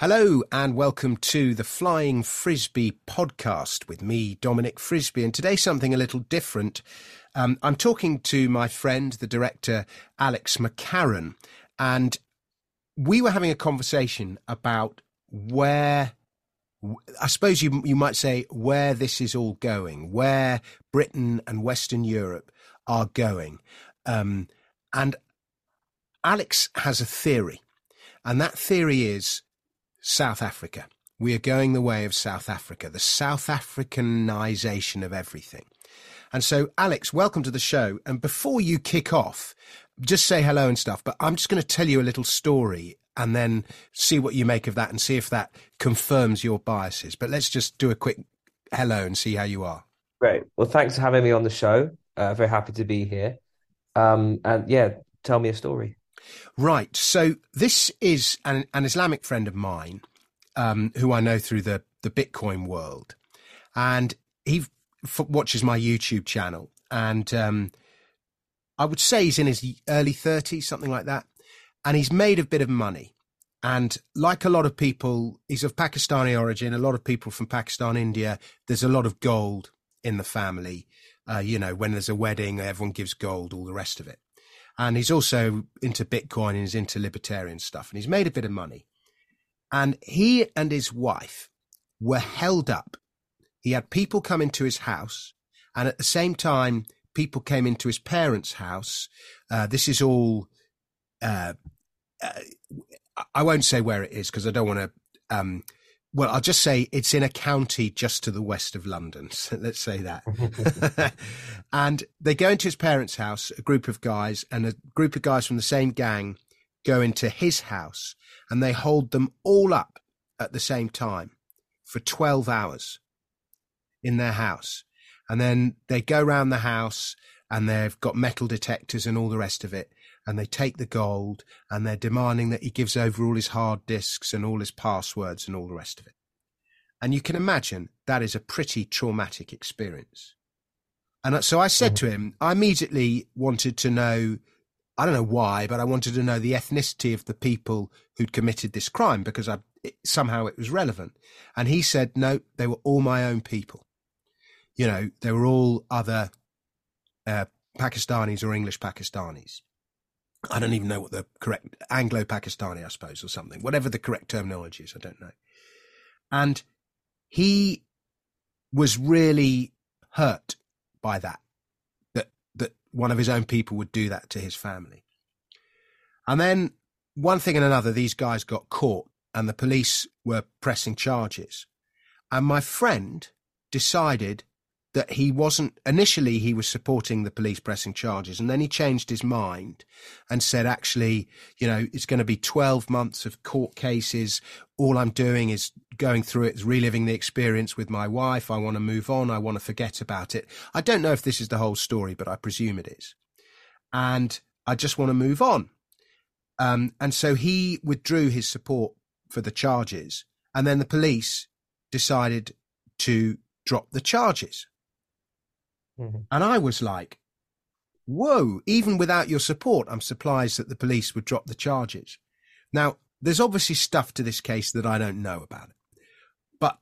Hello and welcome to the Flying Frisby podcast with me, Dominic Frisby. And today, something a little different. Um, I'm talking to my friend, the director, Alex McCarron, and we were having a conversation about where I suppose you you might say where this is all going, where Britain and Western Europe are going, um, and Alex has a theory, and that theory is South Africa. We are going the way of South Africa, the South Africanization of everything. And so, Alex, welcome to the show. And before you kick off, just say hello and stuff, but I'm just going to tell you a little story and then see what you make of that and see if that confirms your biases. But let's just do a quick hello and see how you are. Great. Well, thanks for having me on the show. Uh, very happy to be here. Um, and yeah, tell me a story. Right. So this is an, an Islamic friend of mine um, who I know through the, the Bitcoin world. And he f- watches my YouTube channel. And um, I would say he's in his early 30s, something like that. And he's made a bit of money. And like a lot of people, he's of Pakistani origin. A lot of people from Pakistan, India, there's a lot of gold in the family. Uh, you know, when there's a wedding, everyone gives gold, all the rest of it and he's also into Bitcoin and he's into libertarian stuff, and he's made a bit of money. And he and his wife were held up. He had people come into his house, and at the same time, people came into his parents' house. Uh, this is all. Uh, uh, I won't say where it is because I don't want to um, well, I'll just say it's in a county just to the west of London. So let's say that. and they go into his parents' house, a group of guys, and a group of guys from the same gang go into his house and they hold them all up at the same time for 12 hours in their house. And then they go around the house and they've got metal detectors and all the rest of it and they take the gold and they're demanding that he gives over all his hard disks and all his passwords and all the rest of it. And you can imagine that is a pretty traumatic experience. And so I said mm-hmm. to him, I immediately wanted to know, I don't know why, but I wanted to know the ethnicity of the people who'd committed this crime because I, it, somehow it was relevant. And he said, no, they were all my own people. You know, they were all other uh, Pakistanis or English Pakistanis. I don't even know what the correct Anglo Pakistani, I suppose, or something, whatever the correct terminology is, I don't know. And he was really hurt by that, that, that one of his own people would do that to his family. And then one thing and another, these guys got caught and the police were pressing charges. And my friend decided that he wasn't initially he was supporting the police pressing charges and then he changed his mind and said actually you know it's going to be 12 months of court cases. All i'm doing is going through it reliving the experience with my wife. I want to move on. I want to forget about it. I don't know if this is the whole story but i presume it is. And i just want to move on. Um, and so he withdrew his support for the charges and then the police decided to drop the charges Mm-hmm. And I was like, whoa, even without your support, I'm surprised that the police would drop the charges. Now, there's obviously stuff to this case that I don't know about it. But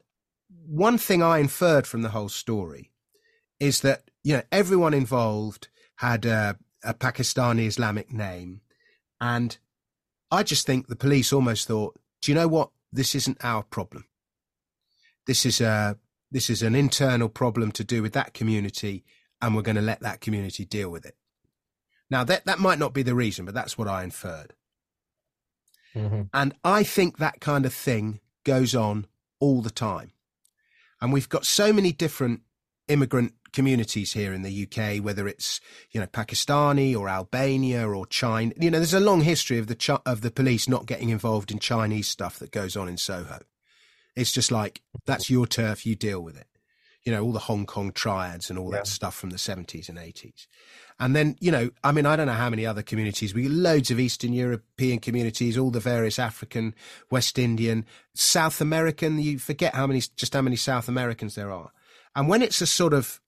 one thing I inferred from the whole story is that, you know, everyone involved had a, a Pakistani Islamic name. And I just think the police almost thought, do you know what? This isn't our problem. This is a this is an internal problem to do with that community, and we're going to let that community deal with it. Now, that, that might not be the reason, but that's what I inferred. Mm-hmm. And I think that kind of thing goes on all the time. And we've got so many different immigrant communities here in the UK, whether it's you know Pakistani or Albania or China. You know, there's a long history of the of the police not getting involved in Chinese stuff that goes on in Soho. It's just like that's your turf, you deal with it. You know, all the Hong Kong triads and all yeah. that stuff from the 70s and 80s. And then, you know, I mean, I don't know how many other communities. We loads of Eastern European communities, all the various African, West Indian, South American. You forget how many, just how many South Americans there are. And when it's a sort of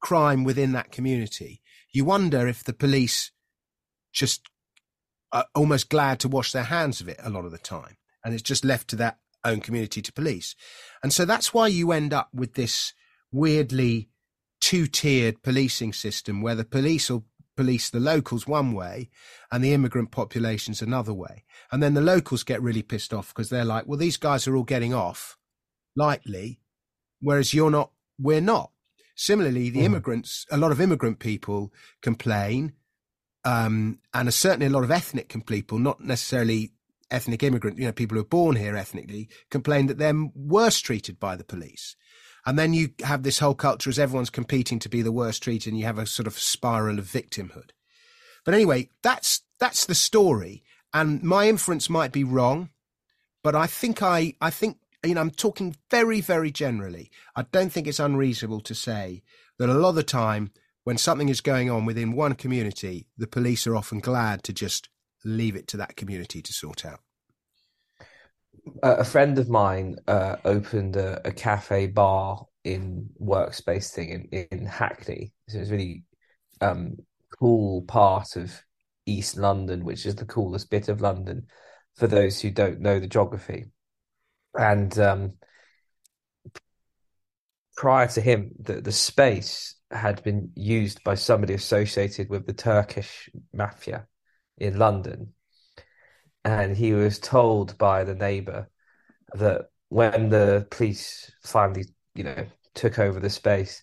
crime within that community, you wonder if the police just are almost glad to wash their hands of it a lot of the time and it's just left to that own community to police. And so that's why you end up with this weirdly two tiered policing system where the police will police the locals one way and the immigrant populations another way. And then the locals get really pissed off because they're like, well, these guys are all getting off lightly, whereas you're not, we're not. Similarly, the mm. immigrants, a lot of immigrant people complain, um, and certainly a lot of ethnic people, not necessarily ethnic immigrant, you know, people who are born here ethnically, complain that they're worse treated by the police. And then you have this whole culture as everyone's competing to be the worst treated, and you have a sort of spiral of victimhood. But anyway, that's that's the story, and my inference might be wrong, but I think I I think you know I'm talking very very generally. I don't think it's unreasonable to say that a lot of the time when something is going on within one community, the police are often glad to just leave it to that community to sort out a friend of mine uh, opened a, a, cafe bar in workspace thing in, in Hackney. So it's really um, cool part of East London, which is the coolest bit of London for those who don't know the geography. And um, prior to him, the, the space had been used by somebody associated with the Turkish mafia in London and he was told by the neighbor that when the police finally, you know, took over the space,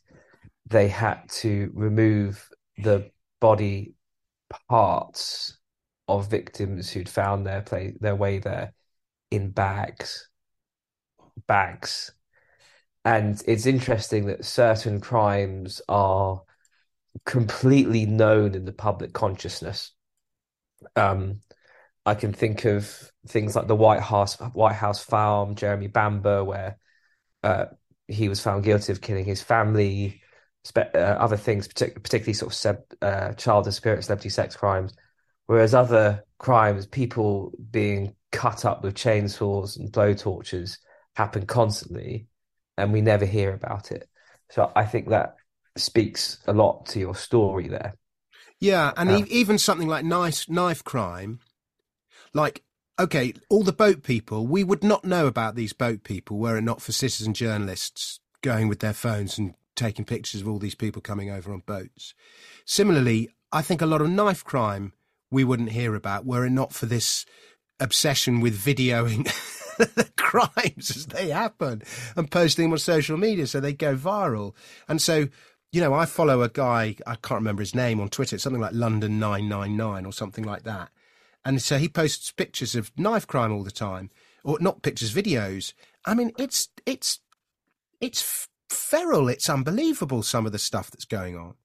they had to remove the body parts of victims who'd found their place, their way there in bags, bags. And it's interesting that certain crimes are completely known in the public consciousness. Um, I can think of things like the White House White House farm, Jeremy Bamber, where uh, he was found guilty of killing his family, spe- uh, other things, partic- particularly sort of uh, child and spirit celebrity sex crimes. Whereas other crimes, people being cut up with chainsaws and blow torches, happen constantly, and we never hear about it. So I think that speaks a lot to your story there. Yeah, and uh, even something like knife knife crime like, okay, all the boat people, we would not know about these boat people were it not for citizen journalists going with their phones and taking pictures of all these people coming over on boats. Similarly, I think a lot of knife crime we wouldn't hear about were it not for this obsession with videoing the crimes as they happen and posting them on social media so they go viral. And so, you know, I follow a guy, I can't remember his name on Twitter, it's something like London 999 or something like that. And so he posts pictures of knife crime all the time, or not pictures, videos. I mean, it's it's it's feral. It's unbelievable some of the stuff that's going on.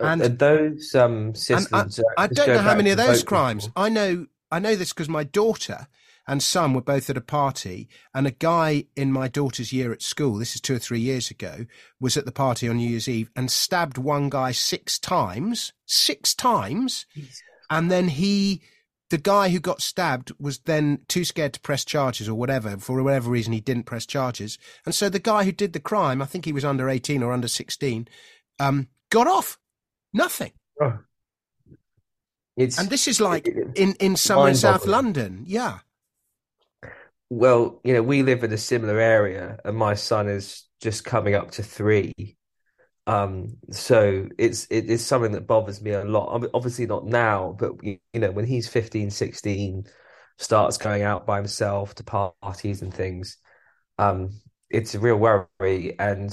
And, and those um, systems. I, I don't know how many of those crimes. People. I know. I know this because my daughter and some were both at a party, and a guy in my daughter's year at school, this is two or three years ago, was at the party on New Year's Eve and stabbed one guy six times, six times, and then he the guy who got stabbed was then too scared to press charges or whatever. For whatever reason, he didn't press charges. And so the guy who did the crime, I think he was under 18 or under 16, um, got off. Nothing. Oh. It's, and this is like in, in somewhere in South London. Yeah. Well, you know, we live in a similar area, and my son is just coming up to three. Um, so it's it is something that bothers me a lot. Obviously not now, but you know when he's 15, 16, starts going out by himself to parties and things, um, it's a real worry. And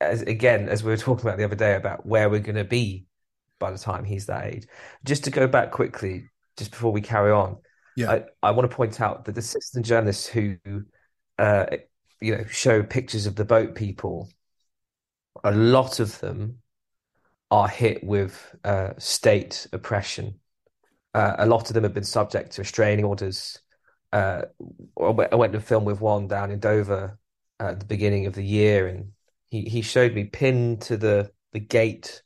as again, as we were talking about the other day about where we're going to be by the time he's that age. Just to go back quickly, just before we carry on, yeah, I, I want to point out that the citizen journalists who uh, you know show pictures of the boat people a lot of them are hit with uh, state oppression. Uh, a lot of them have been subject to restraining orders. Uh, I went to film with one down in Dover at the beginning of the year, and he, he showed me pinned to the the gate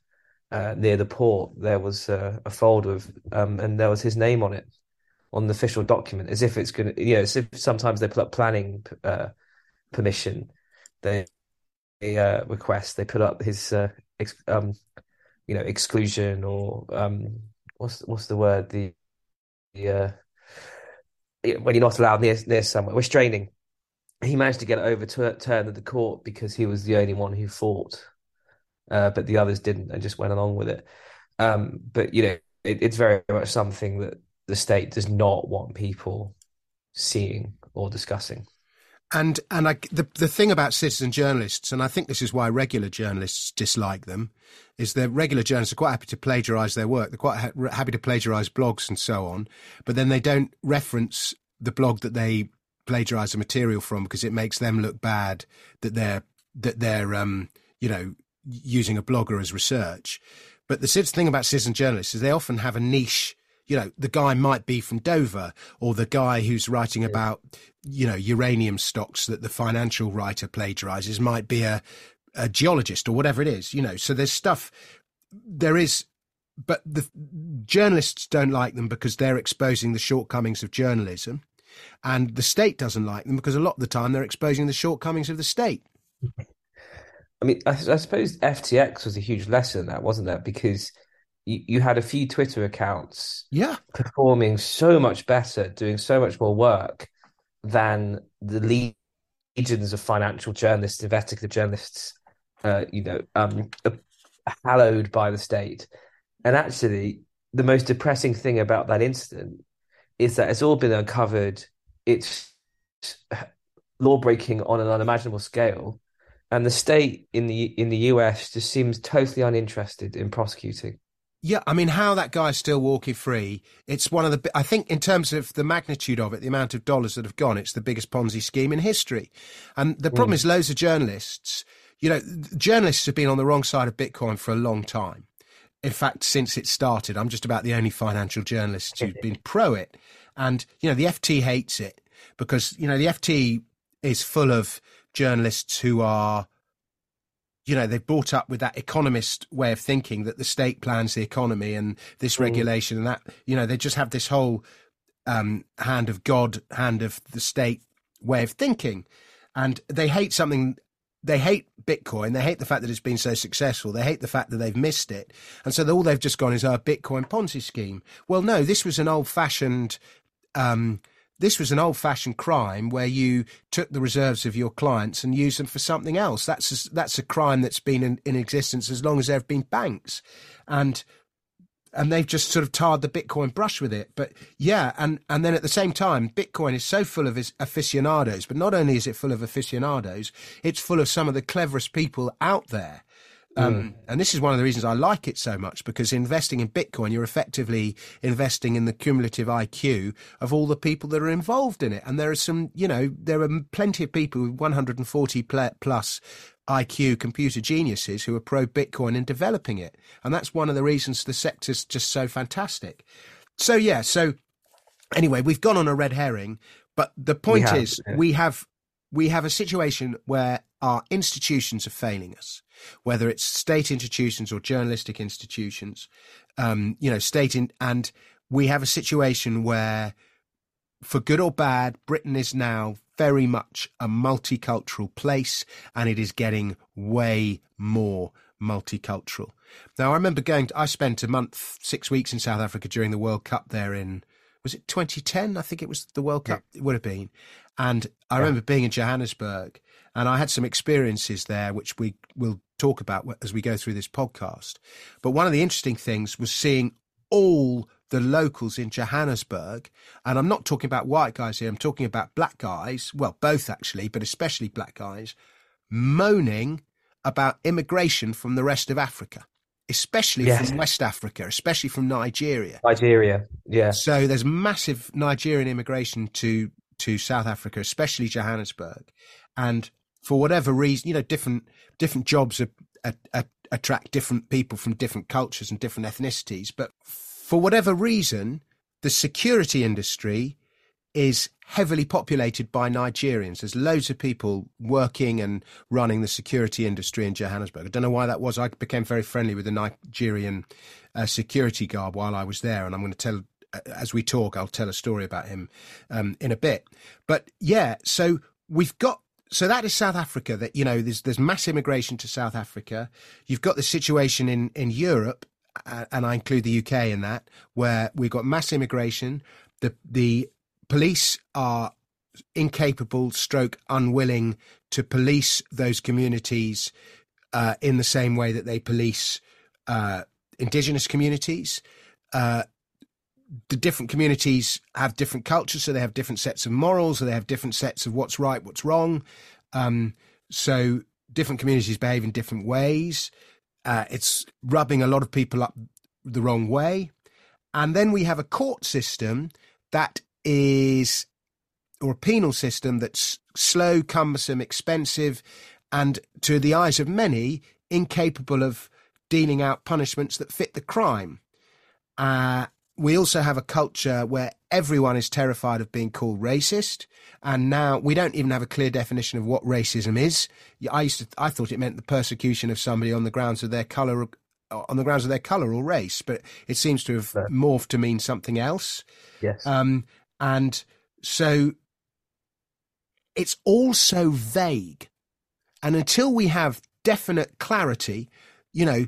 uh, near the port. There was a, a folder of, um, and there was his name on it on the official document, as if it's going to, you know, as if sometimes they put up planning uh, permission, they, uh, request, they put up his, uh, ex, um, you know, exclusion or um, what's what's the word? The, the uh, when you're not allowed near near somewhere, restraining. He managed to get overturned at the court because he was the only one who fought, uh, but the others didn't and just went along with it. Um, but you know, it, it's very much something that the state does not want people seeing or discussing. And and I, the the thing about citizen journalists, and I think this is why regular journalists dislike them, is that regular journalists are quite happy to plagiarise their work. They're quite ha- happy to plagiarise blogs and so on, but then they don't reference the blog that they plagiarise the material from because it makes them look bad that they're that they're um, you know using a blogger as research. But the thing about citizen journalists is they often have a niche you know, the guy might be from Dover or the guy who's writing about, you know, uranium stocks that the financial writer plagiarizes might be a, a geologist or whatever it is, you know. So there's stuff, there is, but the journalists don't like them because they're exposing the shortcomings of journalism. And the state doesn't like them because a lot of the time they're exposing the shortcomings of the state. I mean, I, I suppose FTX was a huge lesson in that, wasn't that? Because you, you had a few Twitter accounts, yeah, performing so much better, doing so much more work than the legions of financial journalists, investigative journalists, uh, you know, um, hallowed by the state. And actually, the most depressing thing about that incident is that it's all been uncovered. It's law breaking on an unimaginable scale, and the state in the in the US just seems totally uninterested in prosecuting. Yeah, I mean, how that guy's still walking free. It's one of the, I think, in terms of the magnitude of it, the amount of dollars that have gone, it's the biggest Ponzi scheme in history. And the problem mm. is, loads of journalists, you know, journalists have been on the wrong side of Bitcoin for a long time. In fact, since it started, I'm just about the only financial journalist who's been pro it. And, you know, the FT hates it because, you know, the FT is full of journalists who are you know they've brought up with that economist way of thinking that the state plans the economy and this mm. regulation and that you know they just have this whole um, hand of god hand of the state way of thinking. And they hate something they hate bitcoin they hate the fact that it's been so successful they hate the fact that they've missed it. And so all they've just gone is our bitcoin ponzi scheme. Well no this was an old fashioned um, this was an old fashioned crime where you took the reserves of your clients and used them for something else. That's a, that's a crime that's been in, in existence as long as there have been banks. And and they've just sort of tarred the Bitcoin brush with it. But yeah, and and then at the same time, Bitcoin is so full of aficionados. But not only is it full of aficionados, it's full of some of the cleverest people out there. Um, mm. And this is one of the reasons I like it so much because investing in Bitcoin, you're effectively investing in the cumulative IQ of all the people that are involved in it. And there are some, you know, there are plenty of people with 140 plus IQ computer geniuses who are pro Bitcoin and developing it. And that's one of the reasons the sector's just so fantastic. So, yeah, so anyway, we've gone on a red herring, but the point we have, is yeah. we have we have a situation where our institutions are failing us, whether it's state institutions or journalistic institutions, um, you know, state in, and we have a situation where, for good or bad, Britain is now very much a multicultural place and it is getting way more multicultural. Now, I remember going, to, I spent a month, six weeks in South Africa during the World Cup there in, was it 2010? I think it was the World Cup. Yeah. It would have been. And I yeah. remember being in Johannesburg and I had some experiences there, which we will talk about as we go through this podcast. But one of the interesting things was seeing all the locals in Johannesburg. And I'm not talking about white guys here, I'm talking about black guys, well, both actually, but especially black guys, moaning about immigration from the rest of Africa especially yes. from West Africa, especially from Nigeria. Nigeria, yeah. So there's massive Nigerian immigration to to South Africa, especially Johannesburg, and for whatever reason, you know, different different jobs are, are, are, attract different people from different cultures and different ethnicities. But for whatever reason, the security industry is heavily populated by Nigerians. There's loads of people working and running the security industry in Johannesburg. I don't know why that was. I became very friendly with a Nigerian uh, security guard while I was there, and I'm going to tell. Uh, as we talk, I'll tell a story about him um, in a bit. But yeah, so we've got so that is South Africa. That you know, there's there's mass immigration to South Africa. You've got the situation in in Europe, uh, and I include the UK in that, where we've got mass immigration. The the police are incapable, stroke unwilling to police those communities uh, in the same way that they police uh, indigenous communities. Uh, the different communities have different cultures, so they have different sets of morals, so they have different sets of what's right, what's wrong. Um, so different communities behave in different ways. Uh, it's rubbing a lot of people up the wrong way. And then we have a court system that is, or a penal system that's slow, cumbersome, expensive, and to the eyes of many, incapable of dealing out punishments that fit the crime. Uh, we also have a culture where everyone is terrified of being called racist, and now we don't even have a clear definition of what racism is. I used to, I thought it meant the persecution of somebody on the grounds of their color, on the grounds of their color or race, but it seems to have morphed to mean something else. Yes, um, and so it's all so vague, and until we have definite clarity, you know,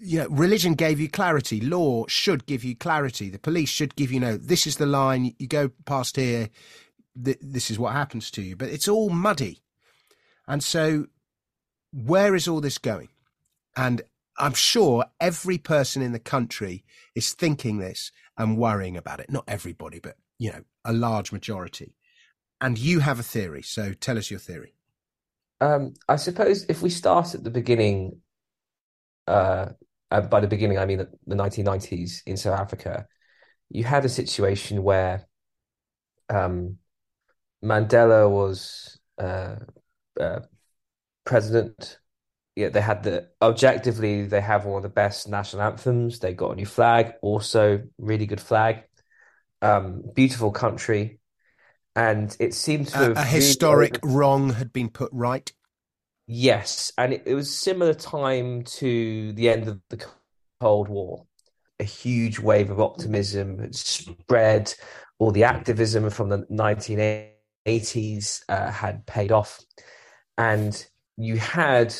you know, religion gave you clarity. Law should give you clarity. The police should give you, know, this is the line. You go past here. Th- this is what happens to you. But it's all muddy. And so, where is all this going? And I'm sure every person in the country is thinking this and worrying about it. Not everybody, but, you know, a large majority. And you have a theory. So tell us your theory. Um, I suppose if we start at the beginning, uh, uh, by the beginning, I mean the, the 1990s in South Africa, you had a situation where um, Mandela was uh, uh, president. Yeah, they had the objectively they have one of the best national anthems. They got a new flag, also really good flag. Um, beautiful country, and it seemed to a, a historic wrong had been put right. Yes, and it, it was similar time to the end of the Cold War. A huge wave of optimism had spread. All the activism from the 1980s uh, had paid off, and you had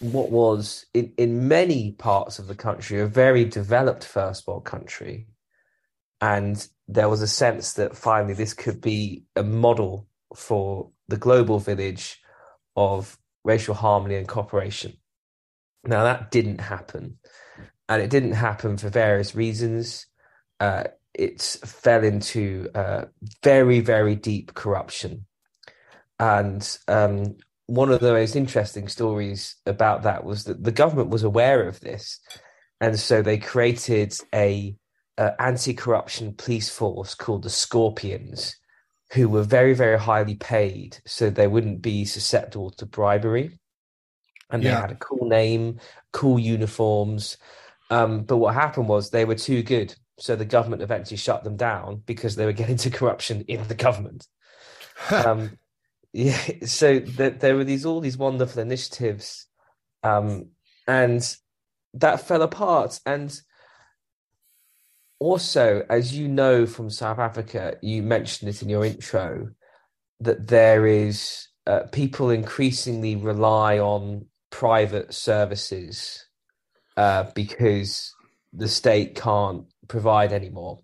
what was in, in many parts of the country a very developed first world country and there was a sense that finally this could be a model for the global village of racial harmony and cooperation. Now, that didn't happen. And it didn't happen for various reasons. Uh, it fell into uh, very, very deep corruption. And um, one of the most interesting stories about that was that the government was aware of this. And so they created a uh, anti-corruption police force called the Scorpions, who were very, very highly paid so they wouldn't be susceptible to bribery. And they yeah. had a cool name, cool uniforms. Um, but what happened was they were too good. So the government eventually shut them down because they were getting to corruption in the government. um, yeah, so there were these all these wonderful initiatives, um, and that fell apart. And also, as you know from South Africa, you mentioned it in your intro that there is uh, people increasingly rely on private services uh, because the state can't provide anymore.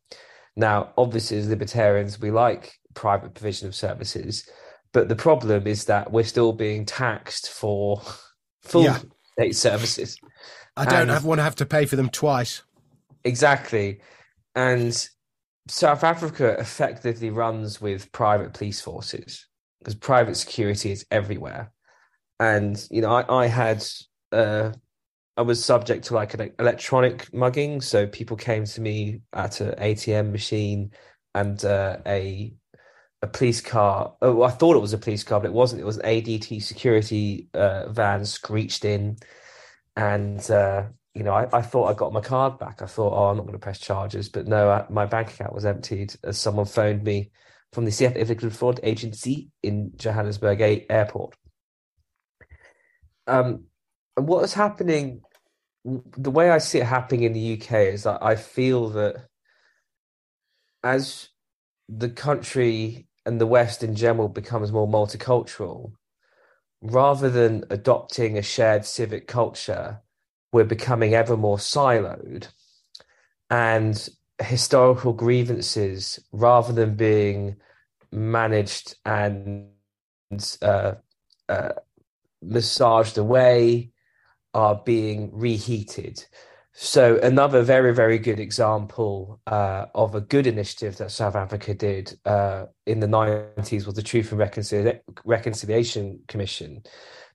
Now, obviously, as libertarians, we like private provision of services, but the problem is that we're still being taxed for full yeah. state services. I don't and, have, want to have to pay for them twice. Exactly. And South Africa effectively runs with private police forces because private security is everywhere. And, you know, I, I had, uh, I was subject to like an electronic mugging. So people came to me at an ATM machine and uh, a a police car. Oh, I thought it was a police car, but it wasn't. It was an ADT security uh, van screeched in, and uh, you know, I, I, thought I got my card back. I thought, oh, I'm not going to press charges, but no, I, my bank account was emptied as someone phoned me from the CF Ethical Fraud Agency in Johannesburg Airport. Um, and what is happening, the way I see it happening in the UK is that I feel that as the country and the West in general becomes more multicultural, rather than adopting a shared civic culture we're becoming ever more siloed. And historical grievances rather than being managed and uh, uh, massaged away are being reheated. So another very very good example uh, of a good initiative that South Africa did uh, in the nineties was the Truth and Reconcil- Reconciliation Commission,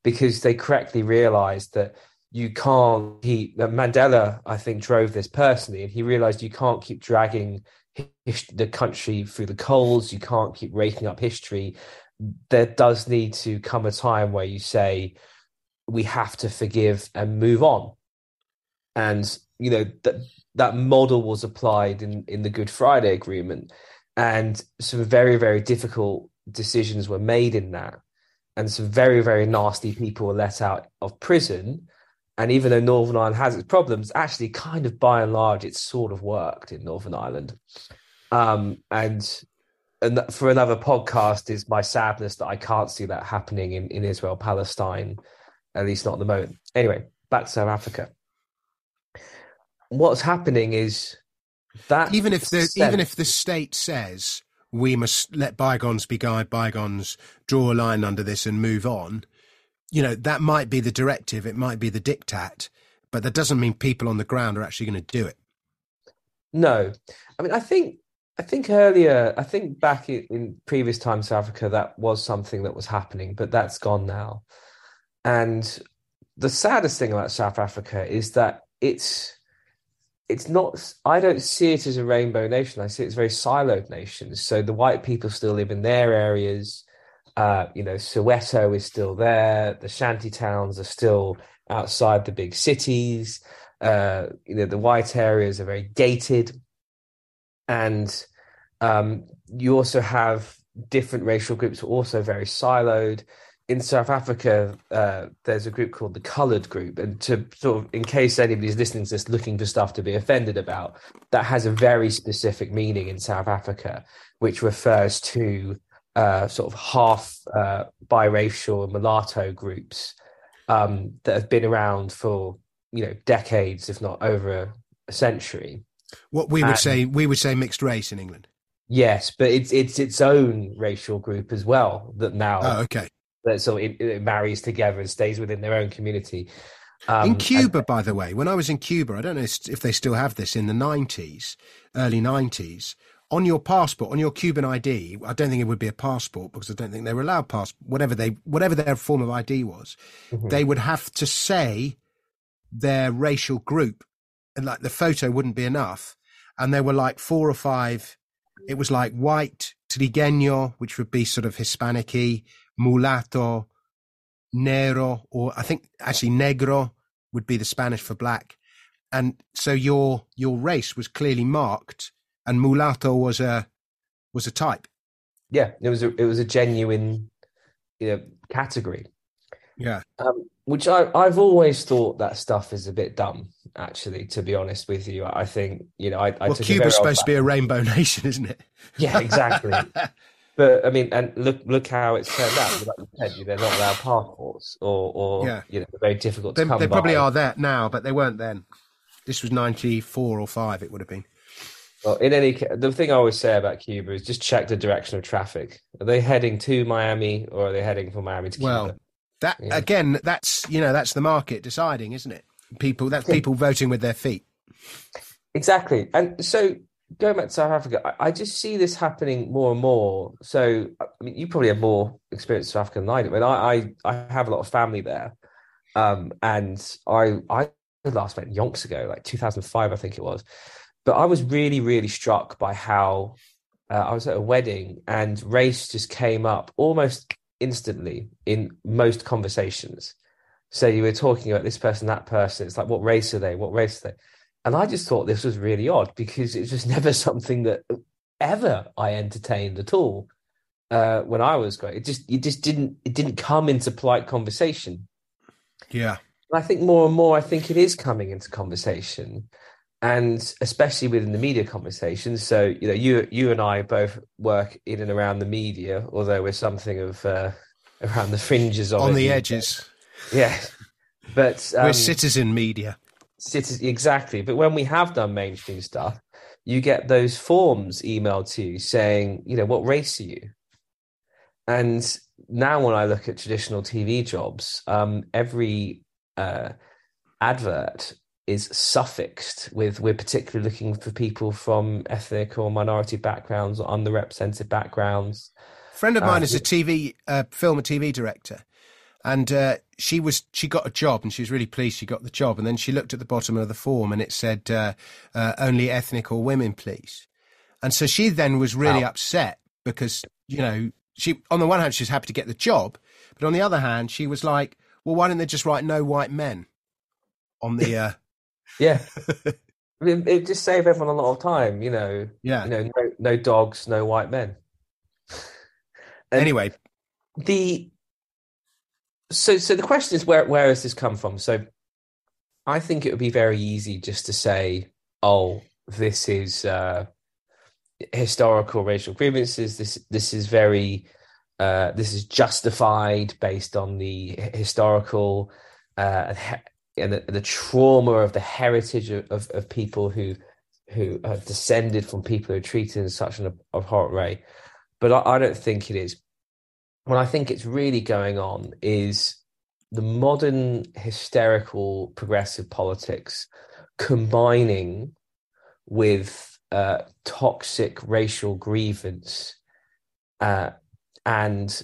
because they correctly realised that you can't keep Mandela. I think drove this personally, and he realised you can't keep dragging the country through the coals. You can't keep raking up history. There does need to come a time where you say we have to forgive and move on and you know that that model was applied in in the Good Friday Agreement, and some very very difficult decisions were made in that, and some very very nasty people were let out of prison. And even though Northern Ireland has its problems, actually, kind of by and large, it's sort of worked in Northern Ireland. Um, and and for another podcast is my sadness that I can't see that happening in, in Israel Palestine, at least not at the moment. Anyway, back to South Africa what's happening is that even if the even if the state says we must let bygones be bygones, draw a line under this and move on, you know that might be the directive, it might be the diktat, but that doesn't mean people on the ground are actually going to do it. No, I mean I think I think earlier, I think back in, in previous times South Africa, that was something that was happening, but that's gone now. And the saddest thing about South Africa is that it's it's not i don't see it as a rainbow nation i see it as very siloed nations so the white people still live in their areas uh, you know soweto is still there. The shanty towns are still outside the big cities. Uh, you know the white areas are very gated. And um, you also have different racial groups also very siloed. In South Africa, uh, there's a group called the Coloured Group, and to sort of, in case anybody's listening to this looking for stuff to be offended about, that has a very specific meaning in South Africa, which refers to uh, sort of half uh, biracial mulatto groups um, that have been around for you know decades, if not over a century. What we would and, say, we would say mixed race in England. Yes, but it's it's its own racial group as well that now. Oh, okay that sort of it, it marries together and stays within their own community. Um, in Cuba, and, by the way, when I was in Cuba, I don't know if they still have this in the 90s, early 90s, on your passport, on your Cuban ID, I don't think it would be a passport because I don't think they were allowed passport, whatever they, whatever their form of ID was, mm-hmm. they would have to say their racial group and like the photo wouldn't be enough. And there were like four or five, it was like white, trigueño, which would be sort of Hispanic mulatto, negro, or I think actually negro would be the Spanish for black. And so your your race was clearly marked, and mulatto was a was a type. Yeah, it was a it was a genuine you know, category. Yeah. Um, which I, I've always thought that stuff is a bit dumb, actually, to be honest with you. I think, you know, I, I well, Cuba's supposed to be a rainbow nation, isn't it? Yeah, exactly. But I mean, and look look how it's turned out. Like you said, they're not allowed passports, or or yeah. you know, very difficult they, come They probably by. are there now, but they weren't then. This was ninety four or five. It would have been. Well, in any the thing I always say about Cuba is just check the direction of traffic. Are they heading to Miami or are they heading from Miami to Cuba? Well, that yeah. again, that's you know that's the market deciding, isn't it? People that's people voting with their feet. Exactly, and so going back to South Africa, I, I, just see this happening more and more. So, I mean, you probably have more experience in South Africa than I do. I mean, I, I, I have a lot of family there, um, and I I last went yonks ago, like 2005, I think it was. But I was really, really struck by how uh, I was at a wedding and race just came up almost instantly in most conversations. So you were talking about this person, that person. It's like, what race are they? What race are they? And I just thought this was really odd because it's just never something that ever I entertained at all uh, when I was growing. It just it just didn't it didn't come into polite conversation. Yeah. And I think more and more I think it is coming into conversation. And especially within the media conversation. So, you know, you you and I both work in and around the media, although we're something of uh, around the fringes of on the edges. Yeah. But um, we're citizen media Citizen, exactly. But when we have done mainstream stuff, you get those forms emailed to you saying, you know, what race are you? And now when I look at traditional TV jobs, um, every uh, advert is suffixed with we're particularly looking for people from ethnic or minority backgrounds or underrepresented backgrounds. A friend of mine uh, is a TV uh, film and TV director, and uh, she was she got a job and she was really pleased she got the job. And then she looked at the bottom of the form and it said uh, uh, only ethnic or women, please. And so she then was really wow. upset because you know she on the one hand she was happy to get the job, but on the other hand she was like, well, why don't they just write no white men on the uh, yeah. it, it just saved everyone a lot of time, you know. Yeah. You know, no, no dogs, no white men. And anyway, the so so the question is where where has this come from? So I think it would be very easy just to say, oh, this is uh, historical racial grievances. This this is very uh, this is justified based on the historical uh, and the, the trauma of the heritage of, of, of, people who who are descended from people who are treated in such an abhorrent way. But I, I don't think it is. What I think it's really going on is the modern hysterical progressive politics combining with uh, toxic racial grievance uh, and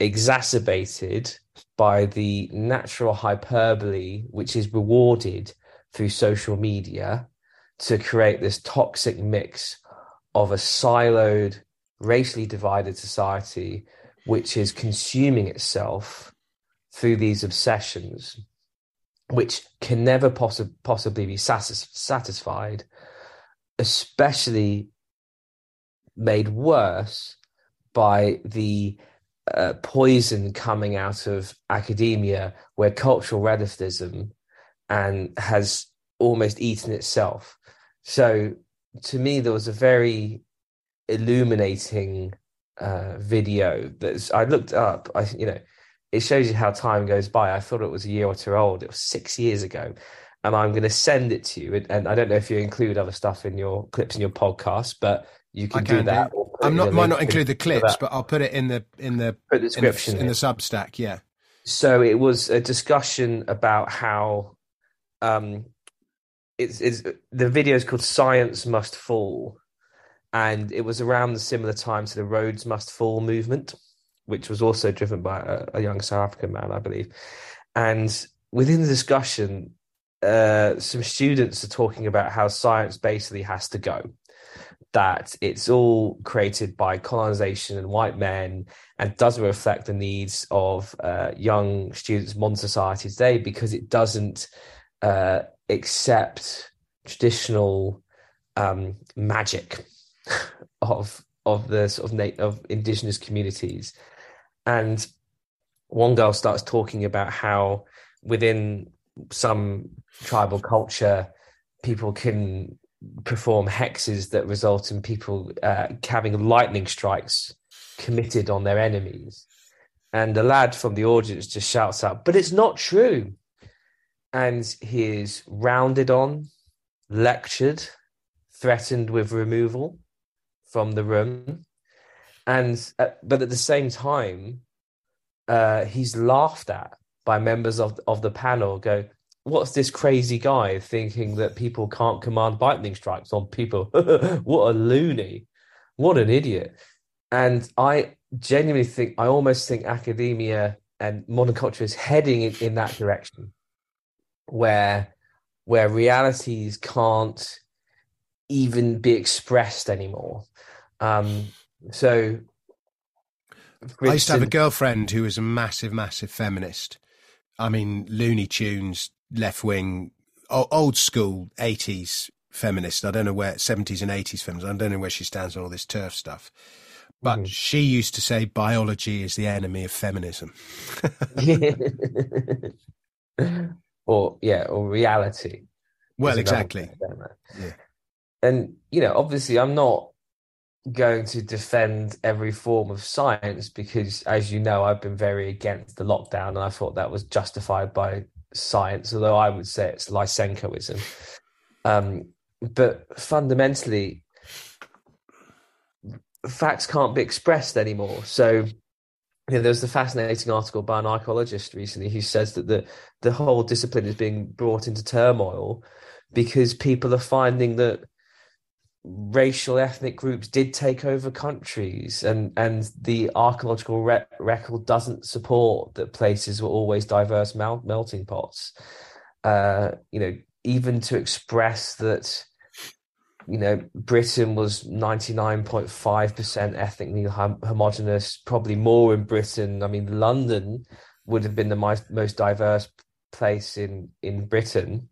exacerbated by the natural hyperbole which is rewarded through social media to create this toxic mix of a siloed, racially divided society which is consuming itself through these obsessions, which can never possi- possibly be satis- satisfied, especially made worse by the uh, poison coming out of academia where cultural relativism and has almost eaten itself. So to me, there was a very illuminating uh, video that I looked up. I, you know, it shows you how time goes by. I thought it was a year or two old. It was six years ago. And I'm going to send it to you. And, and I don't know if you include other stuff in your clips in your podcast, but you can, can do that. Do. I'm not might not include the clips, but I'll put it in the in the, put the description in the, in the Substack. Yeah. So it was a discussion about how um, it's, it's the video is called "Science Must Fall," and it was around the similar time to the Rhodes Must Fall" movement, which was also driven by a, a young South African man, I believe. And within the discussion, uh, some students are talking about how science basically has to go that it's all created by colonization and white men and doesn't reflect the needs of uh, young students modern society today because it doesn't uh, accept traditional um, magic of of the sort of na- of indigenous communities. And one girl starts talking about how within some tribal culture people can perform hexes that result in people uh, having lightning strikes committed on their enemies. And the lad from the audience just shouts out, But it's not true. And he is rounded on, lectured, threatened with removal from the room. And, uh, but at the same time, uh, he's laughed at by members of, of the panel, go, what's this crazy guy thinking that people can't command lightning strikes on people? what a loony. What an idiot. And I genuinely think, I almost think academia and modern culture is heading in, in that direction where where realities can't even be expressed anymore. Um, so, I used to have a girlfriend who was a massive, massive feminist. I mean, Looney Tunes, left wing, old school 80s feminist. I don't know where 70s and 80s feminist. I don't know where she stands on all this turf stuff. But mm. she used to say biology is the enemy of feminism. or yeah, or reality. Well, exactly. Yeah. And you know, obviously, I'm not going to defend every form of science because, as you know, I've been very against the lockdown, and I thought that was justified by science, although I would say it's Lysenkoism. Um, but fundamentally, facts can't be expressed anymore. So, you know, there's the fascinating article by an archaeologist recently who says that the the whole discipline is being brought into turmoil because people are finding that racial ethnic groups did take over countries and and the archaeological re- record doesn't support that places were always diverse mel- melting pots. Uh you know even to express that you know britain was 99.5% ethnically hom- homogenous probably more in britain. I mean london would have been the most, most diverse place in in britain.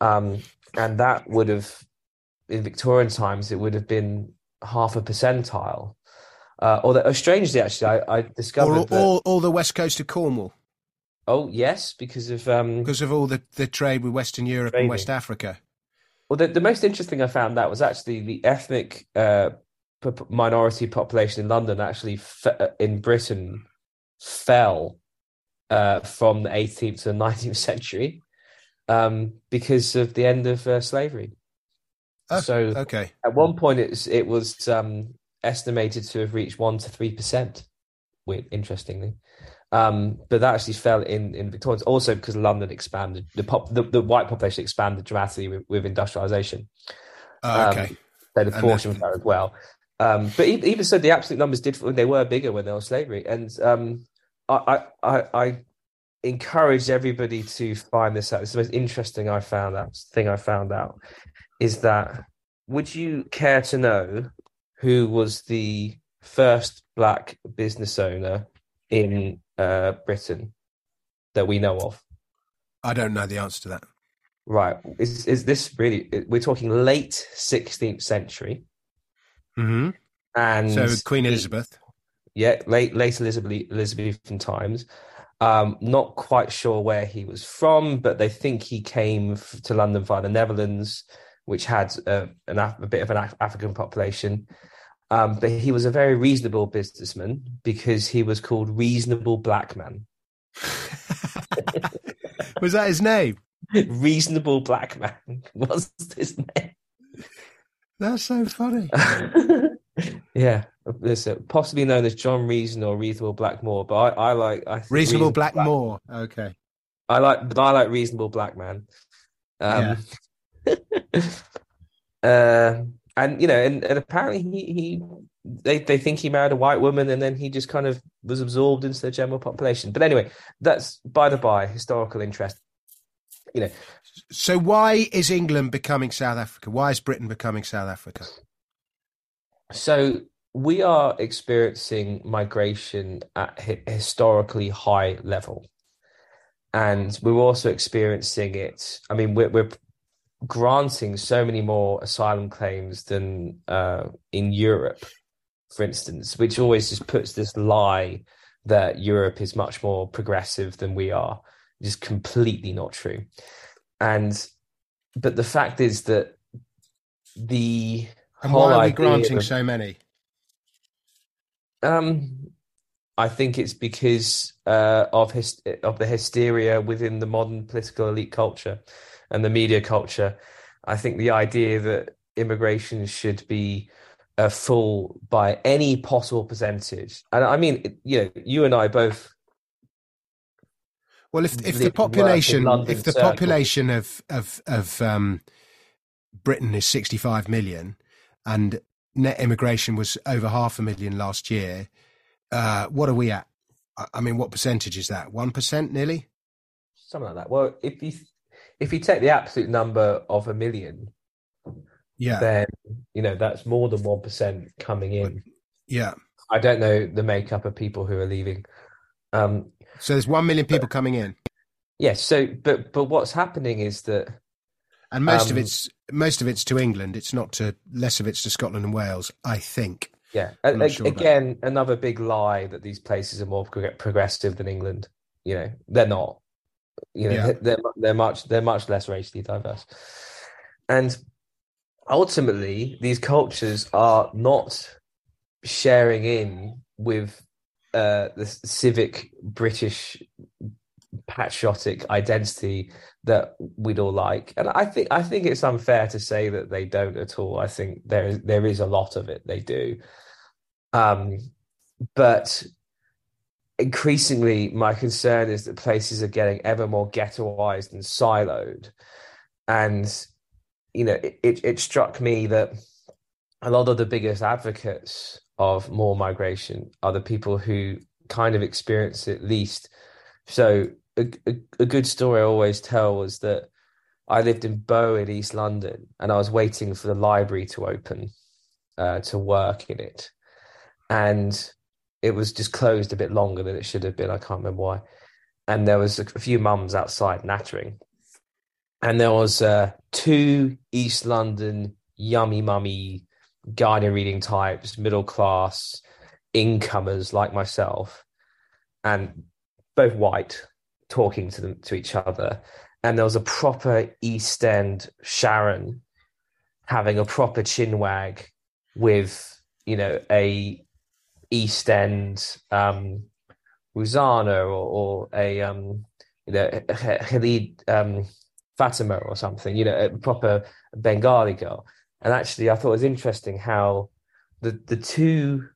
Um and that would have in Victorian times, it would have been half a percentile. Uh, although, oh, strangely, actually, I, I discovered all, that, all, all the west coast of Cornwall Oh yes, because of um, because of all the, the trade with Western Europe and West Africa. well, the, the most interesting I found that was actually the ethnic uh, p- minority population in London actually fe- in Britain fell uh, from the 18th to the 19th century um, because of the end of uh, slavery. Oh, so Okay. At one point, it's it was um, estimated to have reached one to three percent. Weird, interestingly, um, but that actually fell in in Victoria. Also, because London expanded, the pop the, the white population expanded dramatically with, with industrialization. Oh, Um, okay. So the portion that- was there as well. Um, but even, even so, the absolute numbers did they were bigger when there was slavery, and um, I, I I I encourage everybody to find this out. It's the most interesting I found out thing I found out is that would you care to know who was the first black business owner in uh, Britain that we know of? I don't know the answer to that. Right, is is this really? We're talking late sixteenth century, hmm and So Queen Elizabeth. yeah, late late Elizabeth, Elizabethan times. Um, not quite sure where he was from, but they think he came f- to London via the Netherlands, which had uh, an, a bit of an Af- African population. Um, but he was a very reasonable businessman because he was called Reasonable Black Man. Was that his name? Reasonable Black Man was his name. That's so funny. yeah, listen, possibly known as John Reason or Reasonable Blackmore, but I, I like I Reasonable Black- Blackmore. Okay. I like, but I like reasonable black man. Um, uh, and you know, and, and apparently he, he they they think he married a white woman, and then he just kind of was absorbed into the general population. But anyway, that's by the by, historical interest. You know, So why is England becoming South Africa? Why is Britain becoming South Africa? so we are experiencing migration at hi- historically high level, and we're also experiencing it. I mean, we're we're granting so many more asylum claims than uh, in Europe, for instance, which always just puts this lie that Europe is much more progressive than we are. Is completely not true. And but the fact is that the And why are we granting of- so many? um, I think it's because uh, of his, of the hysteria within the modern political elite culture and the media culture. I think the idea that immigration should be a full by any possible percentage, and I mean, you know, you and I both. Well, if if the and work in population if the circle. population of of of um, Britain is sixty five million, and net immigration was over half a million last year, uh, what are we at? I- I mean, what percentage is that? One percent, nearly. Something like that. Well, if you if you take the absolute number of a million, Yeah, then you know that's more than one percent coming in. yeah. I don't know the makeup of people who are leaving. Um, So there's one million people coming in, yes. So, but but what's happening is that and most of Um, it's most of it's to England. It's not to less of it's to Scotland and Wales. I think. yeah, a- sure again, another big lie that these places are more prog- progressive than England. You know, they're not. You know, Yeah. they're they're much they're much less racially diverse, and ultimately, these cultures are not sharing in with uh, the civic British patriotic identity that we'd all like. And I think I think it's unfair to say that they don't at all. I think there is there is a lot of it they do. Um, but increasingly my concern is that places are getting ever more ghettoized and siloed. And you know, it, it, it struck me that a lot of the biggest advocates of more migration are the people who kind of experience it least. So a, a, a, good story I always tell was that I lived in Bow in East London and I was waiting for the library to open uh, to work in it. And it was just closed a bit longer than it should have been. I can't remember why. And there was a, few mums outside nattering. And there was uh, two East London yummy mummy guiding reading types, middle class, incomers like myself, and both white, talking to them to each other. And there was a proper East End Sharon having a proper chin wag with, you know, a East End um or, or a um you know Khalid um Fatima or something, you know, a proper Bengali girl. And actually, I thought it was interesting how the the two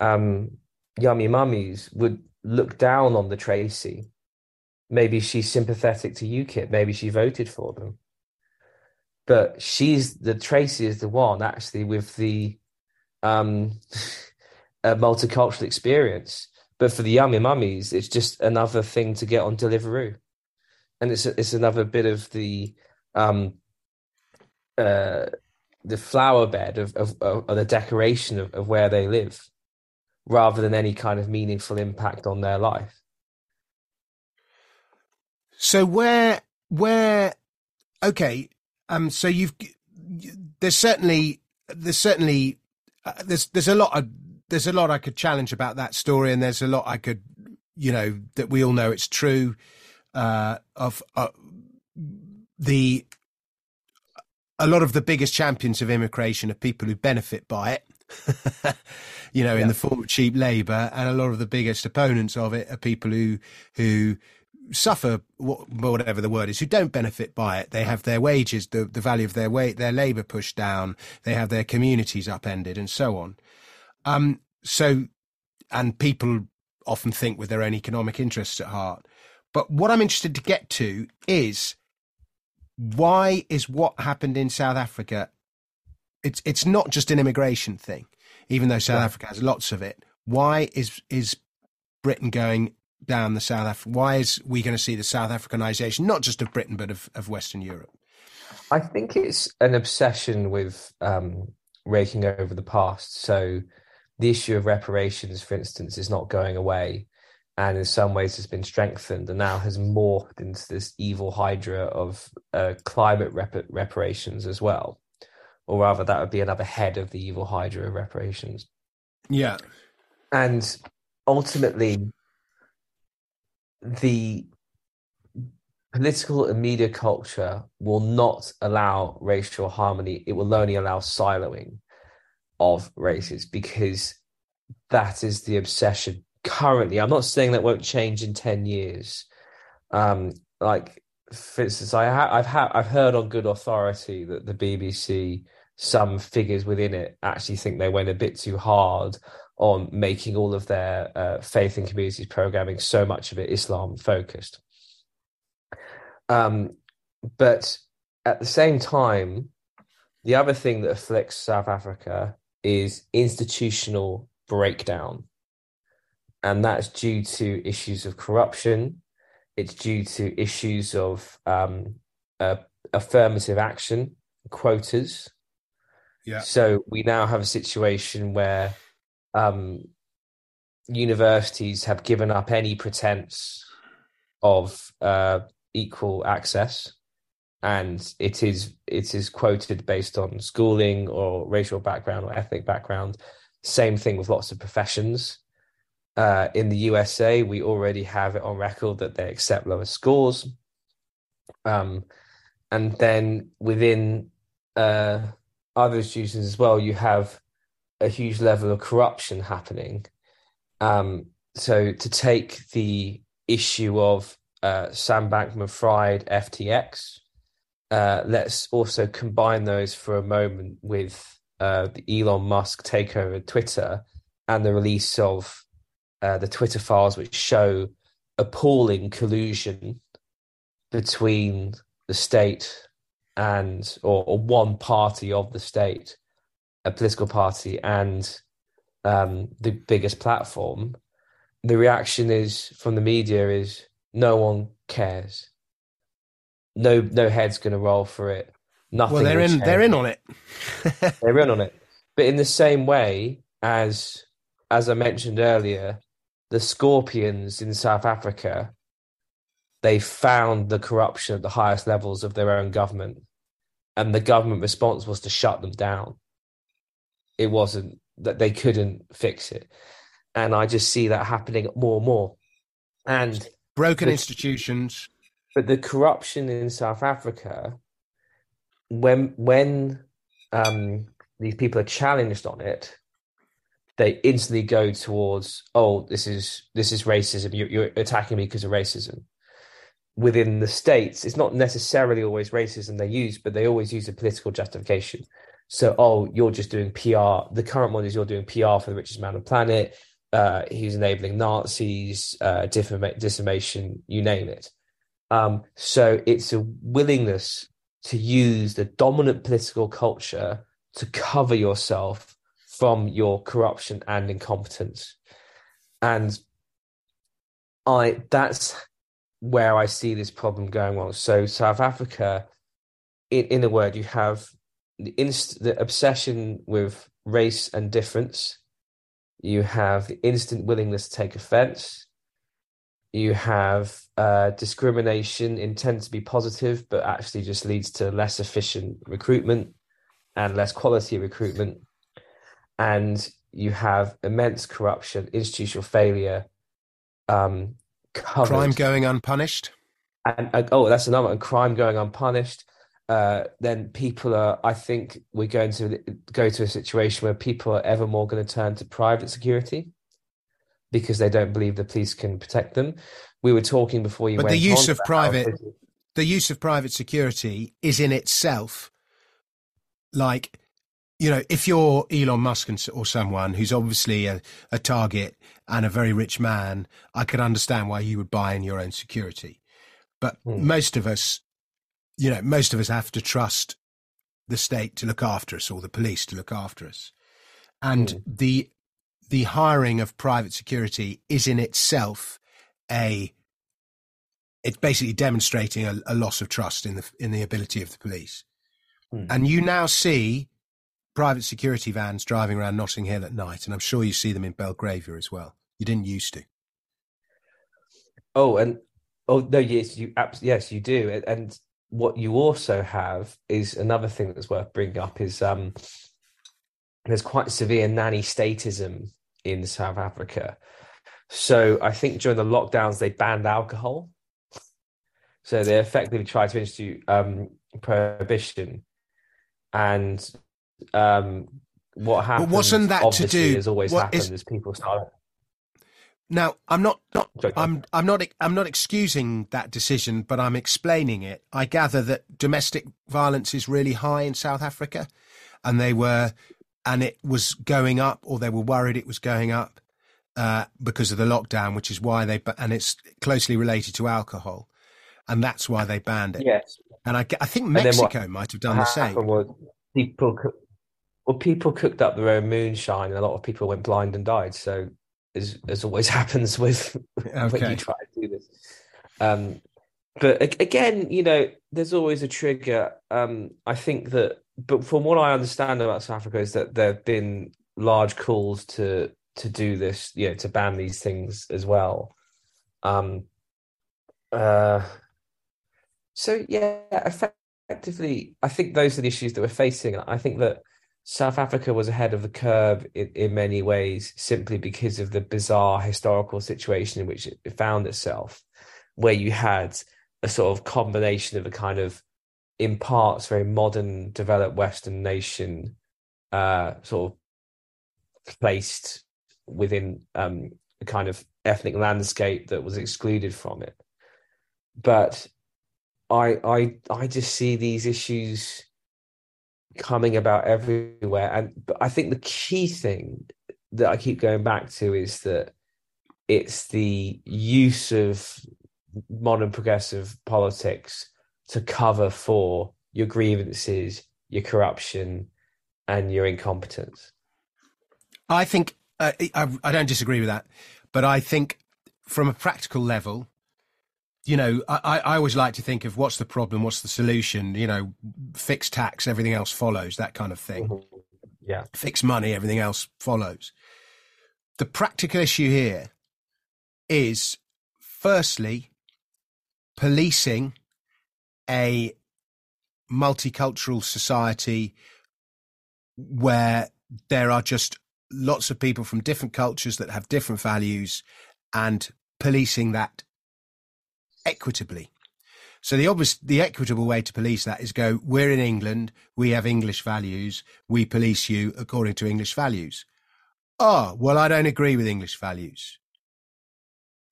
um, yummy mummies would look down on the Tracy. Maybe she's sympathetic to UKIP. Maybe she voted for them. But she's the Tracy is the one actually with the um, multicultural experience. But for the yummy mummies, it's just another thing to get on Deliveroo, and it's it's another bit of the um, uh, the flower bed of, of, of, the decoration of, of where they live rather than any kind of meaningful impact on their life so where where okay um so you've there's certainly there's certainly uh, there's there's a lot of there's a lot I could challenge about that story and there's a lot I could you know that we all know it's true uh of uh, the a lot of the biggest champions of immigration are people who benefit by it. you know, yeah. in the form of cheap labour, and a lot of the biggest opponents of it are people who who suffer whatever the word is who don't benefit by it they have their wages the, the value of their weight their labor pushed down they have their communities upended and so on um so and people often think with their own economic interests at heart but what i'm interested to get to is why is what happened in South Africa? It's it's not just an immigration thing, even though South yeah. Africa has lots of it. Why is is Britain going down the South Africa? Why is we going to see the South Africanization, not just of Britain but of, of Western Europe? I think it's an obsession with um, raking over the past. So the issue of reparations, for instance, is not going away and in some ways has been strengthened and now has morphed into this evil hydra of uh, climate rep- reparations as well. Or rather, that would be another head of the evil hydra of reparations. Yeah. And ultimately, the political and media culture will not allow racial harmony. It will only allow siloing of races because that is the obsession currently. I'm not saying that won't change in ten years. Um, like for instance, I ha- I've ha- I've heard on good authority that the BBC, some figures within it, actually think they went a bit too hard on making all of their uh, faith and communities programming so much of it Islam focused. Um, but at the same time, the other thing that afflicts South Africa is institutional breakdown and that's due to issues of corruption. It's due to issues of um, uh, affirmative action, quotas. Yeah. So we now have a situation where um, universities have given up any pretense of uh, equal access, and it is it is quoted based on schooling or racial background or ethnic background. Same thing with lots of professions. Uh, in the USA, we already have it on record that they accept lower scores. Um, and then within uh, other institutions as well, you have a huge level of corruption happening. Um, so to take the issue of uh, Sam Bankman Fried, FTX. Uh, let's also combine those for a moment with uh, the Elon Musk takeover of Twitter and the release of uh, the Twitter files, which show appalling collusion between the state and or, or one party of the state, a political party, and um, the biggest platform. The reaction is from the media is no one cares. No, no head's going to roll for it. Nothing. Well, they're in. change. They're in on it. they're in on it. But in the same way as, as I mentioned earlier, the Scorpions in South Africa, they found the corruption at the highest levels of their own government, and the government response was to shut them down. It wasn't that they couldn't fix it, and I just see that happening more and more. And broken the, institutions. But the corruption in South Africa, when when um, these people are challenged on it, they instantly go towards, oh, this is this is racism. You're, you're attacking me because of racism. Within the states, it's not necessarily always racism they use, but they always use a political justification. So, oh, you're just doing PR. The current one is you're doing PR for the richest man on the planet. Uh, he's enabling Nazis, uh, you name it. Um, so it's a willingness to use the dominant political culture to cover yourself from your corruption and incompetence. And I that's where I see this problem going on. So South Africa, in, in a word, you have the inst- the obsession with race and difference. You have the instant willingness to take offense. You have uh, discrimination intent to be positive, but actually just leads to less efficient recruitment and less quality recruitment. And you have immense corruption, institutional failure, um, crime going unpunished. And, and oh, that's another one. Crime going unpunished. Uh, then people are. I think we're going to go to a situation where people are ever more going to turn to private security because they don't believe the police can protect them. We were talking before you. Went. But the use of private, the use of private security is in itself like you know, if you're Elon Musk or someone who's obviously a, a, target and a very rich man, I could understand why you would buy in your own security. But mm. most of us, you know, most of us have to trust the state to look after us or the police to look after us. And mm. the the hiring of private security is in itself a it's basically demonstrating a, a loss of trust in the in the ability of the police. Mm. And you now see private security vans driving around Notting Hill at night, and I'm sure you see them in Belgravia as well. You didn't used to. Oh, and oh no, yes, you yes you do, and what you also have is another thing that's worth bringing up is um, there's quite severe nanny statism in South Africa. So I think during the lockdowns they banned alcohol. So they effectively tried to institute um, prohibition, and um, what happened? Wasn't that to do? Has always happened is, as people start. Now, I'm not, not I'm, I'm not, I'm not excusing that decision, but I'm explaining it. I gather that domestic violence is really high in South Africa, and they were, and it was going up, or they were worried it was going up uh, because of the lockdown, which is why they, and it's closely related to alcohol, and that's why they banned it. Yes, and I, I think Mexico might have done the same. Was people well, people cooked up their own moonshine, and a lot of people went blind and died. So, as as always happens with okay. when you try to do this. Um, but again, you know, there's always a trigger. Um, I think that, but from what I understand about South Africa, is that there have been large calls to to do this, you know, to ban these things as well. Um, uh, so yeah, effectively, I think those are the issues that we're facing. I think that South Africa was ahead of the curve in, in many ways simply because of the bizarre historical situation in which it found itself, where you had a sort of combination of a kind of, in parts, very modern, developed Western nation, uh, sort of placed within um, a kind of ethnic landscape that was excluded from it. but I I I just see these issues coming about everywhere, and I think the key thing that I keep going back to is that it's the use of modern progressive politics to cover for your grievances, your corruption, and your incompetence. I think uh, I, I don't disagree with that, but I think from a practical level, you know, I, I always like to think of what's the problem, what's the solution, you know, fix tax, everything else follows, that kind of thing. Mm-hmm. Yeah. Fix money, everything else follows. The practical issue here is firstly, policing a multicultural society where there are just lots of people from different cultures that have different values and policing that equitably. So the obvious, the equitable way to police that is go, we're in England, we have English values, we police you according to English values. Oh, well, I don't agree with English values.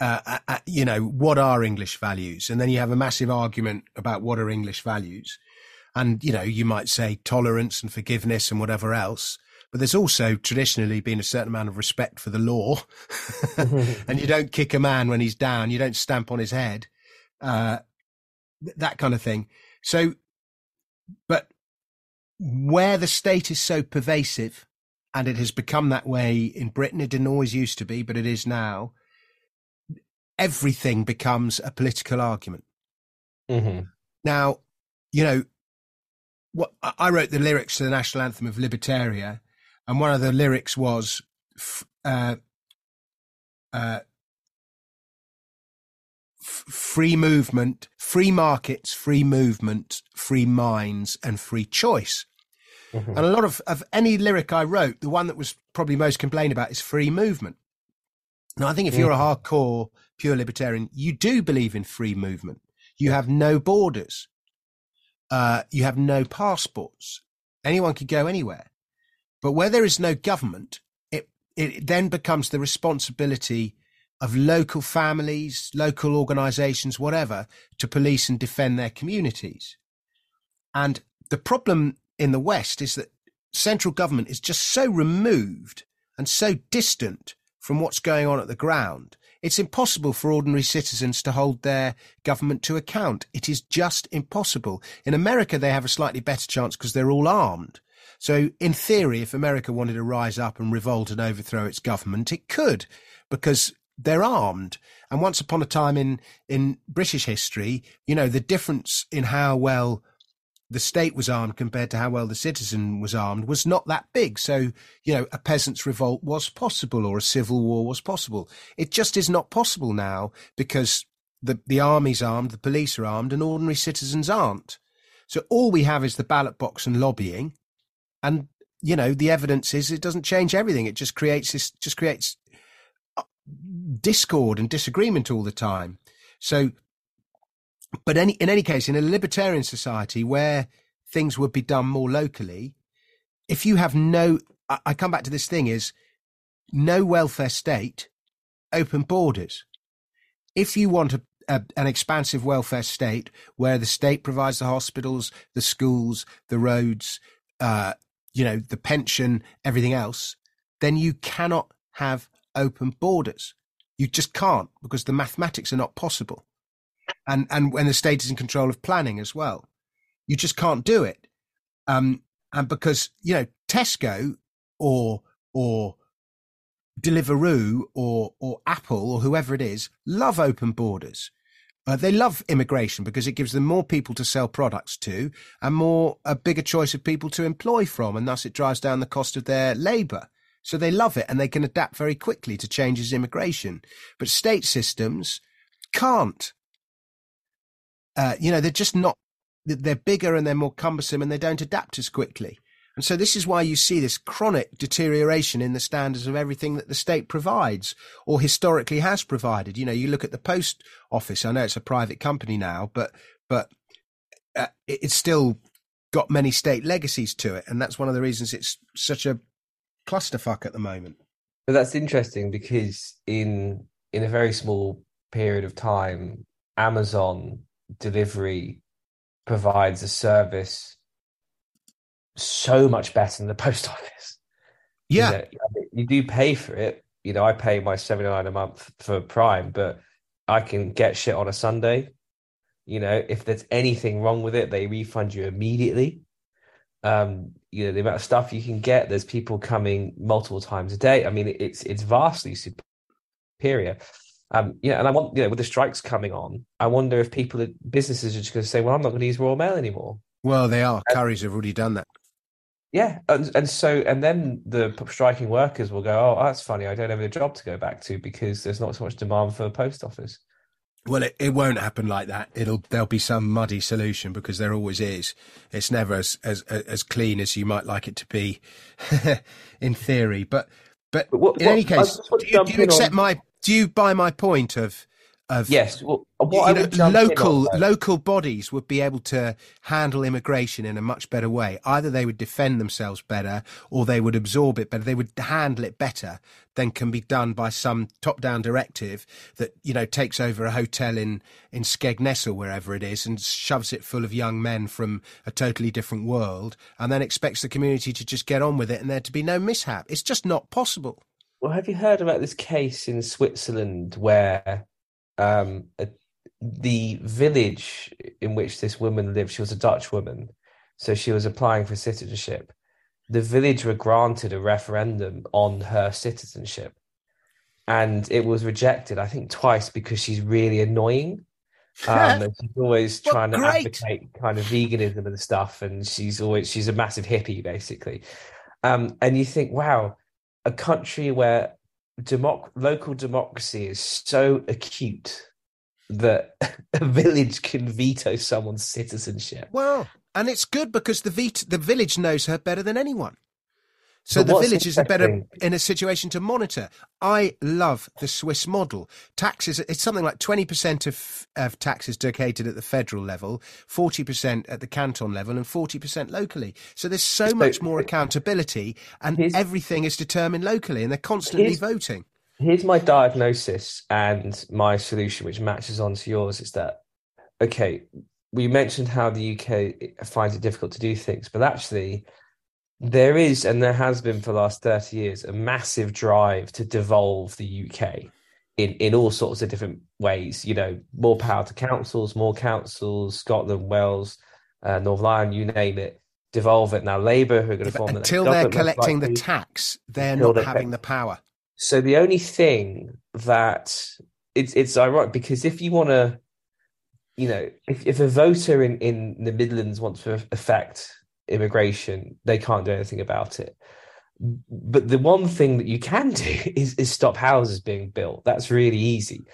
Uh, uh, uh, you know, what are English values? And then you have a massive argument about what are English values. And, you know, you might say tolerance and forgiveness and whatever else. But there's also traditionally been a certain amount of respect for the law. and you don't kick a man when he's down. You don't stamp on his head uh, that kind of thing. So, but where the state is so pervasive, and it has become that way in Britain, it didn't always used to be, but it is now. Everything becomes a political argument. Mm-hmm. Now, you know, what I wrote the lyrics to the national anthem of Libertaria, and one of the lyrics was, uh, uh, free movement, free markets, free movement, free minds, and free choice. Mm-hmm. And a lot of, of any lyric I wrote, the one that was probably most complained about is free movement. Now, I think if you're a hardcore pure libertarian, you do believe in free movement. You have no borders. Uh, you have no passports. Anyone could go anywhere. But where there is no government, it, it then becomes the responsibility of local families, local organizations, whatever, to police and defend their communities. And the problem in the West is that central government is just so removed and so distant from what's going on at the ground. It's impossible for ordinary citizens to hold their government to account. It is just impossible. In America, they have a slightly better chance because they're all armed. So, in theory, if America wanted to rise up and revolt and overthrow its government, it could, because they're armed. And once upon a time in, in British history, you know, the difference in how well the state was armed compared to how well the citizen was armed was not that big. So, you know, a peasant's revolt was possible or a civil war was possible. It just is not possible now because the, the army's armed, the police are armed, and ordinary citizens aren't. So all we have is the ballot box and lobbying. And, you know, the evidence is it doesn't change everything. It just creates this, just creates uh, discord and disagreement all the time. So, but any in any case, in a libertarian society where things would be done more locally, if you have no, I, I come back to this thing is no welfare state, open borders. If you want a, a, an expansive welfare state where the state provides the hospitals, the schools, the roads, uh, you know, the pension, everything else, then you cannot have open borders. You just can't because the mathematics are not possible. And, and when the state is in control of planning as well, you just can't do it. Um, and because, you know, Tesco or, or Deliveroo or, or Apple or whoever it is love open borders. Uh, they love immigration because it gives them more people to sell products to and more a bigger choice of people to employ from, and thus it drives down the cost of their labour. So they love it and they can adapt very quickly to changes in immigration. But state systems can't. Uh, you know, they're just not, they're bigger and they're more cumbersome and they don't adapt as quickly. And so this is why you see this chronic deterioration in the standards of everything that the state provides or historically has provided. You know, you look at the post office. I know it's a private company now, but, but uh, it's still got many state legacies to it. And that's one of the reasons it's such a clusterfuck at the moment. But that's interesting because in in a very small period of time, Amazon delivery provides a service so much better than the post office. Yeah. You, know, you do pay for it. You know, I pay my 79 a month for Prime, but I can get shit on a Sunday. You know, if there's anything wrong with it, they refund you immediately. Um, you know, the amount of stuff you can get, there's people coming multiple times a day. I mean, it's it's vastly superior. Um, you know, and I want, you know, with the strikes coming on, I wonder if people, businesses are just going to say, well, I'm not going to use Royal Mail anymore. Well, they are. Currys have already done that. Yeah, and and so and then the striking workers will go, oh, that's funny. I don't have a job to go back to because there's not so much demand for the post office. Well, it, it won't happen like that. It'll there'll be some muddy solution because there always is. It's never as as as clean as you might like it to be, in theory. But but, but what, in what, any case, do you, do you accept on... my? Do you buy my point of of yes well, know, local on, local bodies would be able to handle immigration in a much better way. Either they would defend themselves better or they would absorb it better. They would handle it better than can be done by some top down directive that you know takes over a hotel in in Skegness or wherever it is and shoves it full of young men from a totally different world and then expects the community to just get on with it and there to be no mishap. It's just not possible well have you heard about this case in Switzerland where um, a, the village in which this woman lived, she was a Dutch woman, so she was applying for citizenship. The village were granted a referendum on her citizenship, and it was rejected. I think twice because she's really annoying. Um, and she's always trying to advocate kind of veganism and stuff, and she's always she's a massive hippie basically. Um, and you think, wow, a country where democ- local democracy is so acute that a village can veto someone's citizenship. Well, and it's good because the the village knows her better than anyone. So but the village is better in a situation to monitor. I love the Swiss model. Taxes, it's something like 20% of, of taxes dedicated at the federal level, 40% at the canton level, and 40% locally. So there's so, so much more accountability, and everything is determined locally, and they're constantly voting. Here's my diagnosis and my solution, which matches onto yours, is that, okay, we mentioned how the UK finds it difficult to do things, but actually, there is, and there has been for the last 30 years, a massive drive to devolve the UK in, in all sorts of different ways. You know, more power to councils, more councils, Scotland, Wales, uh, Northern Ireland, you name it. Devolve it now. Labour, who are going to form until the they're collecting the tax, they're not having the power. So the only thing that it's it's ironic because if you want to, you know, if, if a voter in in the Midlands wants to affect immigration, they can't do anything about it. But the one thing that you can do is, is stop houses being built. That's really easy.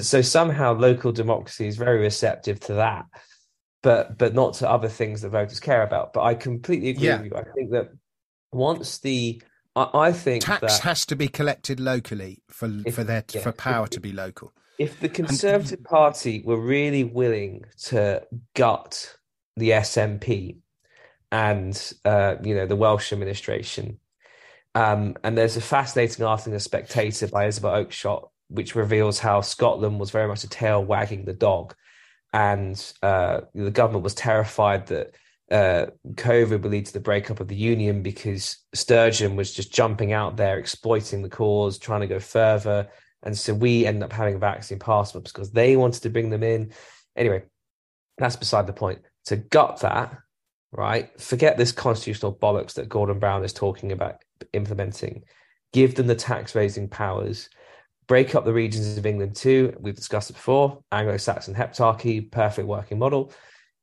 So somehow local democracy is very receptive to that, but but not to other things that voters care about. But I completely agree yeah. with you. I think that once the I, I think tax that, has to be collected locally for if, for their yeah, for power if, to be local. If the Conservative and, Party were really willing to gut the SNP and uh, you know the Welsh administration. Um, and there's a fascinating article in the Spectator by Isabel Oakeshott, which reveals how Scotland was very much a tail wagging the dog, and uh, the government was terrified that uh, COVID would lead to the breakup of the union because Sturgeon was just jumping out there, exploiting the cause, trying to go further. And so we ended up having vaccine passports because they wanted to bring them in. Anyway, that's beside the point. To gut that, right? Forget this constitutional bollocks that Gordon Brown is talking about implementing. Give them the tax raising powers. Break up the regions of England too. We've discussed it before. Anglo Saxon heptarchy, perfect working model.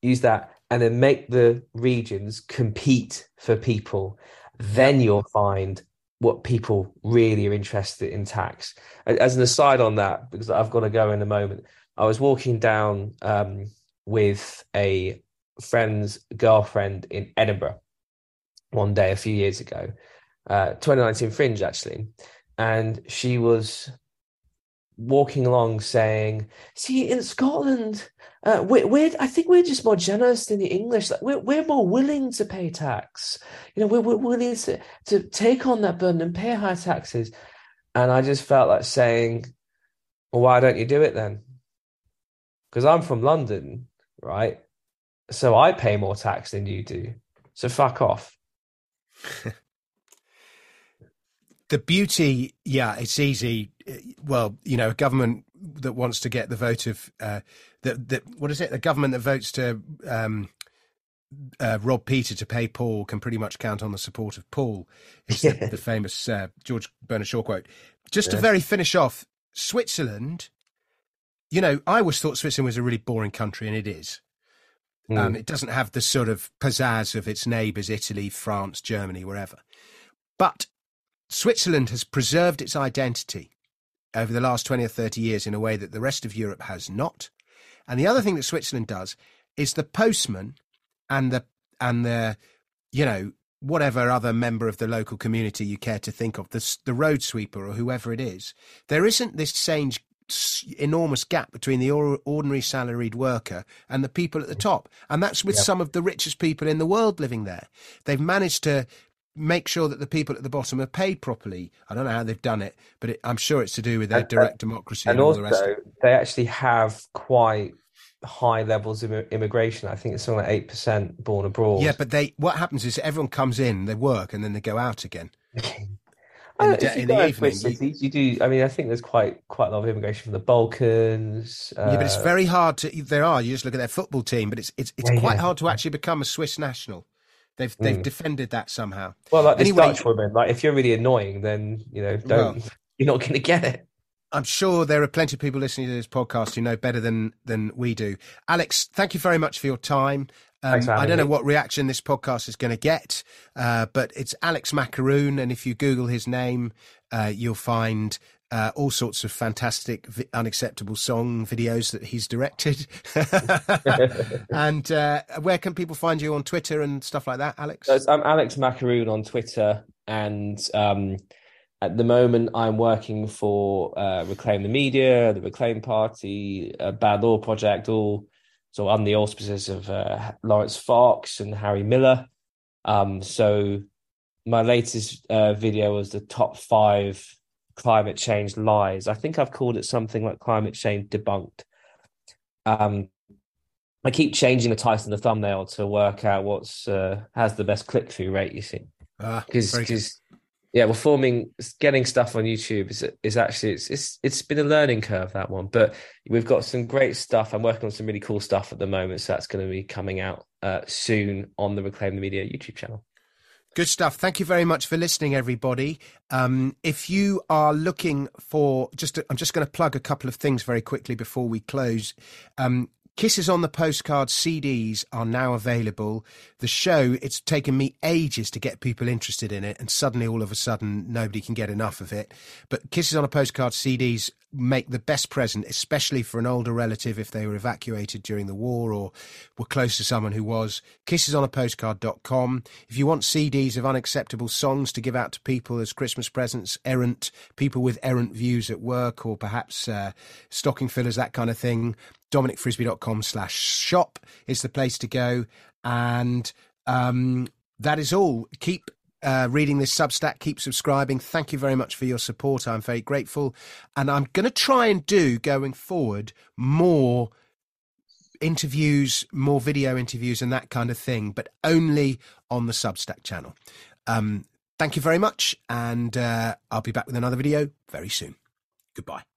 Use that and then make the regions compete for people. Then you'll find what people really are interested in tax. As an aside on that, because I've got to go in a moment, I was walking down um, with a friend's girlfriend in Edinburgh one day a few years ago, uh, 2019 Fringe actually, and she was walking along saying, "See, in Scotland, uh, we're, we're, I think we're just more generous than the English. Like we're we're more willing to pay tax. You know, we're, we're willing to to take on that burden and pay high taxes." And I just felt like saying, "Well, why don't you do it then?" because I'm from London, right? So I pay more tax than you do. So fuck off. the beauty, yeah, it's easy. Well, you know, a government that wants to get the vote of uh, that that what is it? A government that votes to um, uh, rob Peter to pay Paul can pretty much count on the support of Paul. It's yeah. the, the, famous uh, George Bernard Shaw quote. Just yeah. to very finish off, Switzerland. You know, I always thought Switzerland was a really boring country, and it is. Mm. Um, it doesn't have the sort of pizzazz of its neighbours, Italy, France, Germany, wherever. But Switzerland has preserved its identity over the last 20 or 30 years in a way that the rest of Europe has not. And the other thing that Switzerland does is the postman and the and the you know whatever other member of the local community you care to think of the the road sweeper or whoever it is there isn't this same enormous gap between the ordinary salaried worker and the people at the top and that's with yep. some of the richest people in the world living there they've managed to make sure that the people at the bottom are paid properly. I don't know how they've done it, but it, I'm sure it's to do with their uh, direct democracy and, and also the they actually have quite high levels of immigration. I think it's something like eight percent born abroad. Yeah, but they what happens is everyone comes in, they work, and then they go out again. in, the, in the evening, cities, you, you, do. I mean, I think there's quite quite a lot of immigration from the Balkans. Uh, yeah, but it's uh, very hard to. There are. You just look at their football team, but it's it's it's yeah, quite yeah. hard to actually become a Swiss national. They've they've mm. defended that somehow. Well, like this anyway, Dutch woman, like if you're really annoying, then you know, don't well, you're not going to get it. I'm sure there are plenty of people listening to this podcast who know better than than we do. Alex, thank you very much for your time. Um, I don't know what reaction this podcast is going to get, uh, but it's Alex Macaroon, and if you Google his name, uh, you'll find uh, all sorts of fantastic, vi- unacceptable song videos that he's directed. and uh, where can people find you on Twitter and stuff like that, Alex? So I'm Alex Macaroon on Twitter, and um, at the moment I'm working for uh, Reclaim the Media, the Reclaim Party, Bad Law Project, all so under the auspices of uh, Laurence Fox and Harry Miller. Um, so my latest uh, video was the top five climate change lies. I think I've called it something like climate change debunked. Um, I keep changing the title and the thumbnail to work out what's uh, has the best click through rate. You see, because ah, because yeah, well, forming getting stuff on YouTube is is actually it's it's it's been a learning curve that one, but we've got some great stuff. I'm working on some really cool stuff at the moment, so that's going to be coming out uh, soon on the Reclaim the Media YouTube channel. Good stuff. Thank you very much for listening, everybody. Um, if you are looking for just, I'm just going to plug a couple of things very quickly before we close. Um, Kisses on the Postcard CDs are now available. The show, it's taken me ages to get people interested in it, and suddenly all of a sudden nobody can get enough of it. But Kisses on a Postcard CDs make the best present, especially for an older relative if they were evacuated during the war or were close to someone who was. Kisses on a Kissesonapostcard.com. If you want CDs of unacceptable songs to give out to people as Christmas presents, errant people with errant views at work, or perhaps uh, stocking fillers, that kind of thing, dominicfrisby.com slash shop is the place to go. And um, that is all. Keep uh, reading this Substack. Keep subscribing. Thank you very much for your support. I'm very grateful. And I'm going to try and do going forward more interviews, more video interviews, and that kind of thing, but only on the Substack channel. Um, thank you very much. And uh, I'll be back with another video very soon. Goodbye.